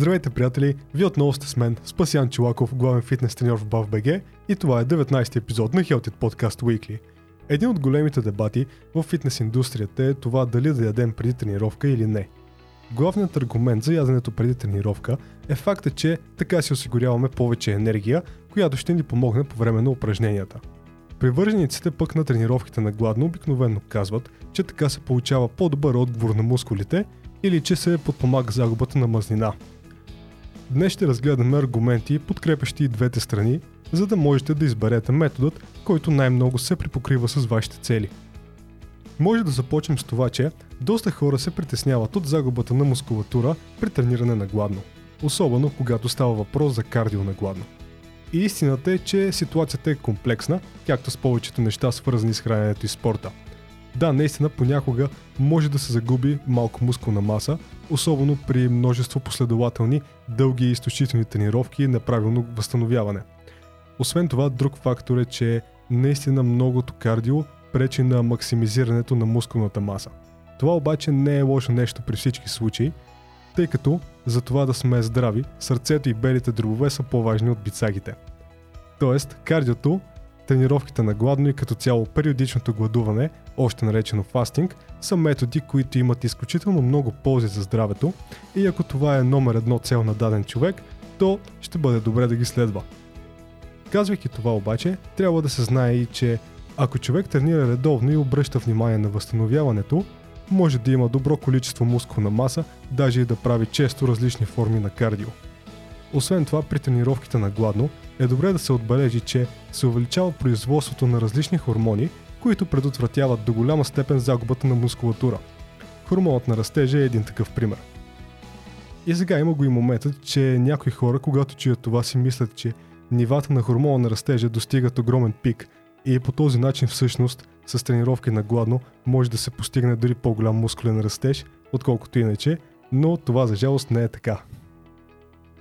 Здравейте, приятели! Вие отново сте с мен, Спасян Чилаков, главен фитнес треньор в BAF.BG и това е 19-ти епизод на Health Podcast Weekly. Един от големите дебати в фитнес индустрията е това дали да ядем преди тренировка или не. Главният аргумент за яденето преди тренировка е факта, че така си осигуряваме повече енергия, която ще ни помогне по време на упражненията. Привържениците пък на тренировките на гладно обикновено казват, че така се получава по-добър отговор на мускулите или че се подпомага загубата на мазнина. Днес ще разгледаме аргументи, подкрепящи и двете страни, за да можете да изберете методът, който най-много се припокрива с вашите цели. Може да започнем с това, че доста хора се притесняват от загубата на мускулатура при трениране на гладно, особено когато става въпрос за кардио на гладно. И истината е, че ситуацията е комплексна, както с повечето неща свързани с храненето и спорта – да, наистина понякога може да се загуби малко мускулна маса, особено при множество последователни, дълги и изтощителни тренировки и неправилно възстановяване. Освен това, друг фактор е, че наистина многото кардио пречи на максимизирането на мускулната маса. Това обаче не е лошо нещо при всички случаи, тъй като за това да сме здрави, сърцето и белите дробове са по-важни от бицагите. Тоест, кардиото Тренировките на гладно и като цяло периодичното гладуване, още наречено фастинг, са методи, които имат изключително много ползи за здравето и ако това е номер едно цел на даден човек, то ще бъде добре да ги следва. Казвайки това обаче, трябва да се знае и, че ако човек тренира редовно и обръща внимание на възстановяването, може да има добро количество мускулна маса, даже и да прави често различни форми на кардио. Освен това, при тренировките на гладно е добре да се отбележи, че се увеличава производството на различни хормони, които предотвратяват до голяма степен загубата на мускулатура. Хормонът на растежа е един такъв пример. И сега има го и моментът, че някои хора, когато чуят това си мислят, че нивата на хормона на растежа достигат огромен пик и по този начин всъщност с тренировки на гладно може да се постигне дори по-голям мускулен растеж, отколкото иначе, но това за жалост не е така.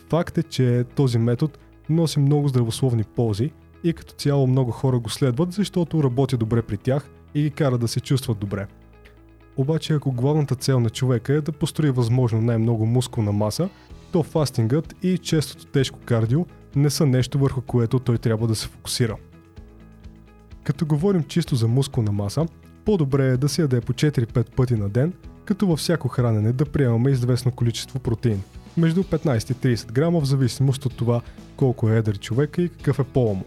Факт е, че този метод носи много здравословни ползи и като цяло много хора го следват, защото работи добре при тях и ги кара да се чувстват добре. Обаче ако главната цел на човека е да построи възможно най-много мускулна маса, то фастингът и честото тежко кардио не са нещо върху което той трябва да се фокусира. Като говорим чисто за мускулна маса, по-добре е да се яде по 4-5 пъти на ден, като във всяко хранене да приемаме известно количество протеин – между 15 и 30 грама в зависимост от това колко е едър човека и какъв е пола му.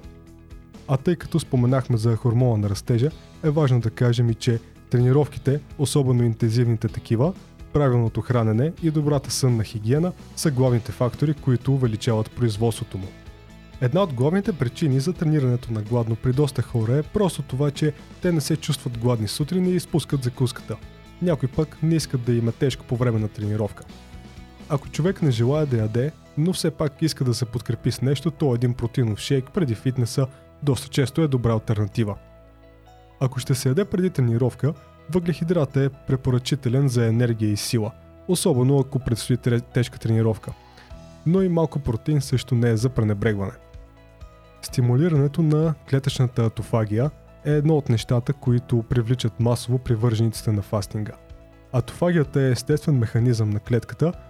А тъй като споменахме за хормона на растежа, е важно да кажем и че тренировките, особено интензивните такива, правилното хранене и добрата сънна хигиена са главните фактори, които увеличават производството му. Една от главните причини за тренирането на гладно при доста хора е просто това, че те не се чувстват гладни сутрин и изпускат закуската. Някой пък не искат да им е тежко по време на тренировка. Ако човек не желая да яде, но все пак иска да се подкрепи с нещо, то един протеинов шейк преди фитнеса доста често е добра альтернатива. Ако ще се яде преди тренировка, въглехидрат е препоръчителен за енергия и сила, особено ако предстои тежка тренировка. Но и малко протеин също не е за пренебрегване. Стимулирането на клетъчната атофагия е едно от нещата, които привличат масово привържениците на фастинга. Атофагията е естествен механизъм на клетката –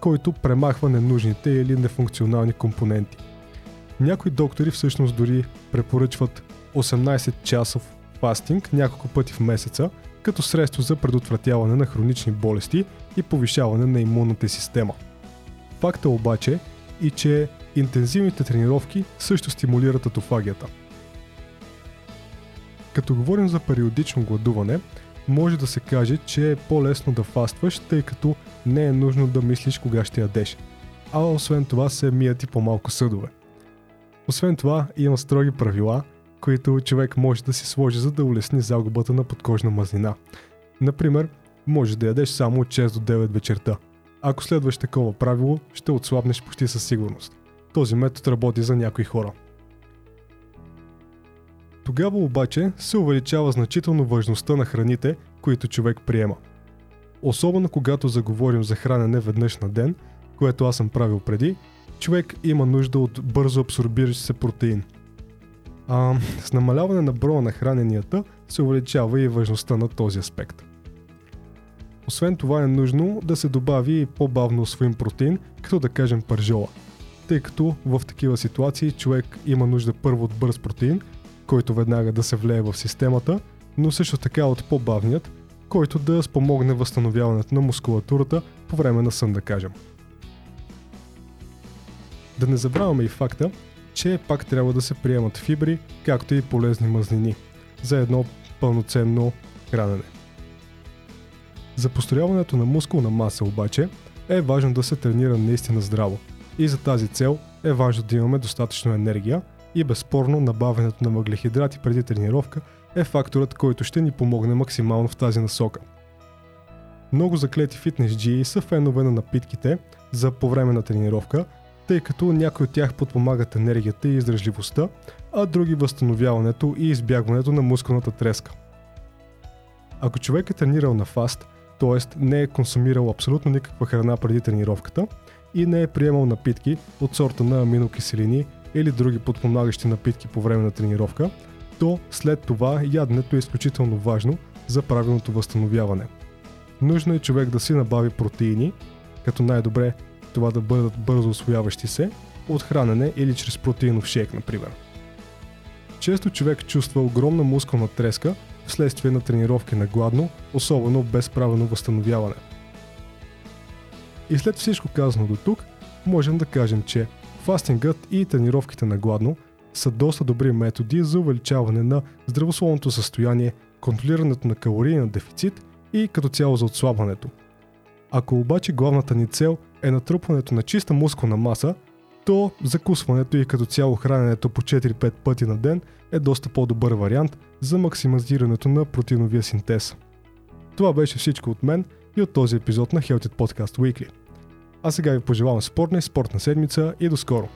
който премахва ненужните или нефункционални компоненти. Някои доктори всъщност дори препоръчват 18 часов фастинг няколко пъти в месеца, като средство за предотвратяване на хронични болести и повишаване на имунната система. Факта обаче и че интензивните тренировки също стимулират атофагията. Като говорим за периодично гладуване, може да се каже, че е по-лесно да фастваш, тъй като не е нужно да мислиш кога ще ядеш. А освен това се мият и по-малко съдове. Освен това има строги правила, които човек може да си сложи за да улесни загубата на подкожна мазнина. Например, може да ядеш само от 6 до 9 вечерта. Ако следваш такова правило, ще отслабнеш почти със сигурност. Този метод работи за някои хора. Тогава обаче се увеличава значително важността на храните, които човек приема. Особено когато заговорим за хранене веднъж на ден, което аз съм правил преди, човек има нужда от бързо абсорбиращ се протеин. А, с намаляване на броя на храненията се увеличава и важността на този аспект. Освен това е нужно да се добави по-бавно освоим протеин, като да кажем пържола. Тъй като в такива ситуации човек има нужда първо от бърз протеин, който веднага да се влее в системата, но също така от по-бавният, който да спомогне възстановяването на мускулатурата по време на сън, да кажем. Да не забравяме и факта, че пак трябва да се приемат фибри, както и полезни мазнини за едно пълноценно хранене. За построяването на мускулна маса обаче е важно да се тренира наистина здраво. И за тази цел е важно да имаме достатъчно енергия и безспорно набавянето на въглехидрати преди тренировка е факторът, който ще ни помогне максимално в тази насока. Много заклети фитнес джии са фенове на напитките за по време на тренировка, тъй като някои от тях подпомагат енергията и издръжливостта, а други възстановяването и избягването на мускулната треска. Ако човек е тренирал на фаст, т.е. не е консумирал абсолютно никаква храна преди тренировката и не е приемал напитки от сорта на аминокиселини или други подпомагащи напитки по време на тренировка, то след това яденето е изключително важно за правилното възстановяване. Нужно е човек да си набави протеини, като най-добре това да бъдат бързо освояващи се, от хранене или чрез протеинов шейк, например. Често човек чувства огромна мускулна треска вследствие на тренировки на гладно, особено без правилно възстановяване. И след всичко казано до тук, можем да кажем, че фастингът и тренировките на гладно са доста добри методи за увеличаване на здравословното състояние, контролирането на калорийния дефицит и като цяло за отслабването. Ако обаче главната ни цел е натрупването на чиста мускулна маса, то закусването и като цяло храненето по 4-5 пъти на ден е доста по-добър вариант за максимизирането на протеиновия синтез. Това беше всичко от мен и от този епизод на Healthy Podcast Weekly. А сега ви пожелавам спортна и спортна седмица и до скоро!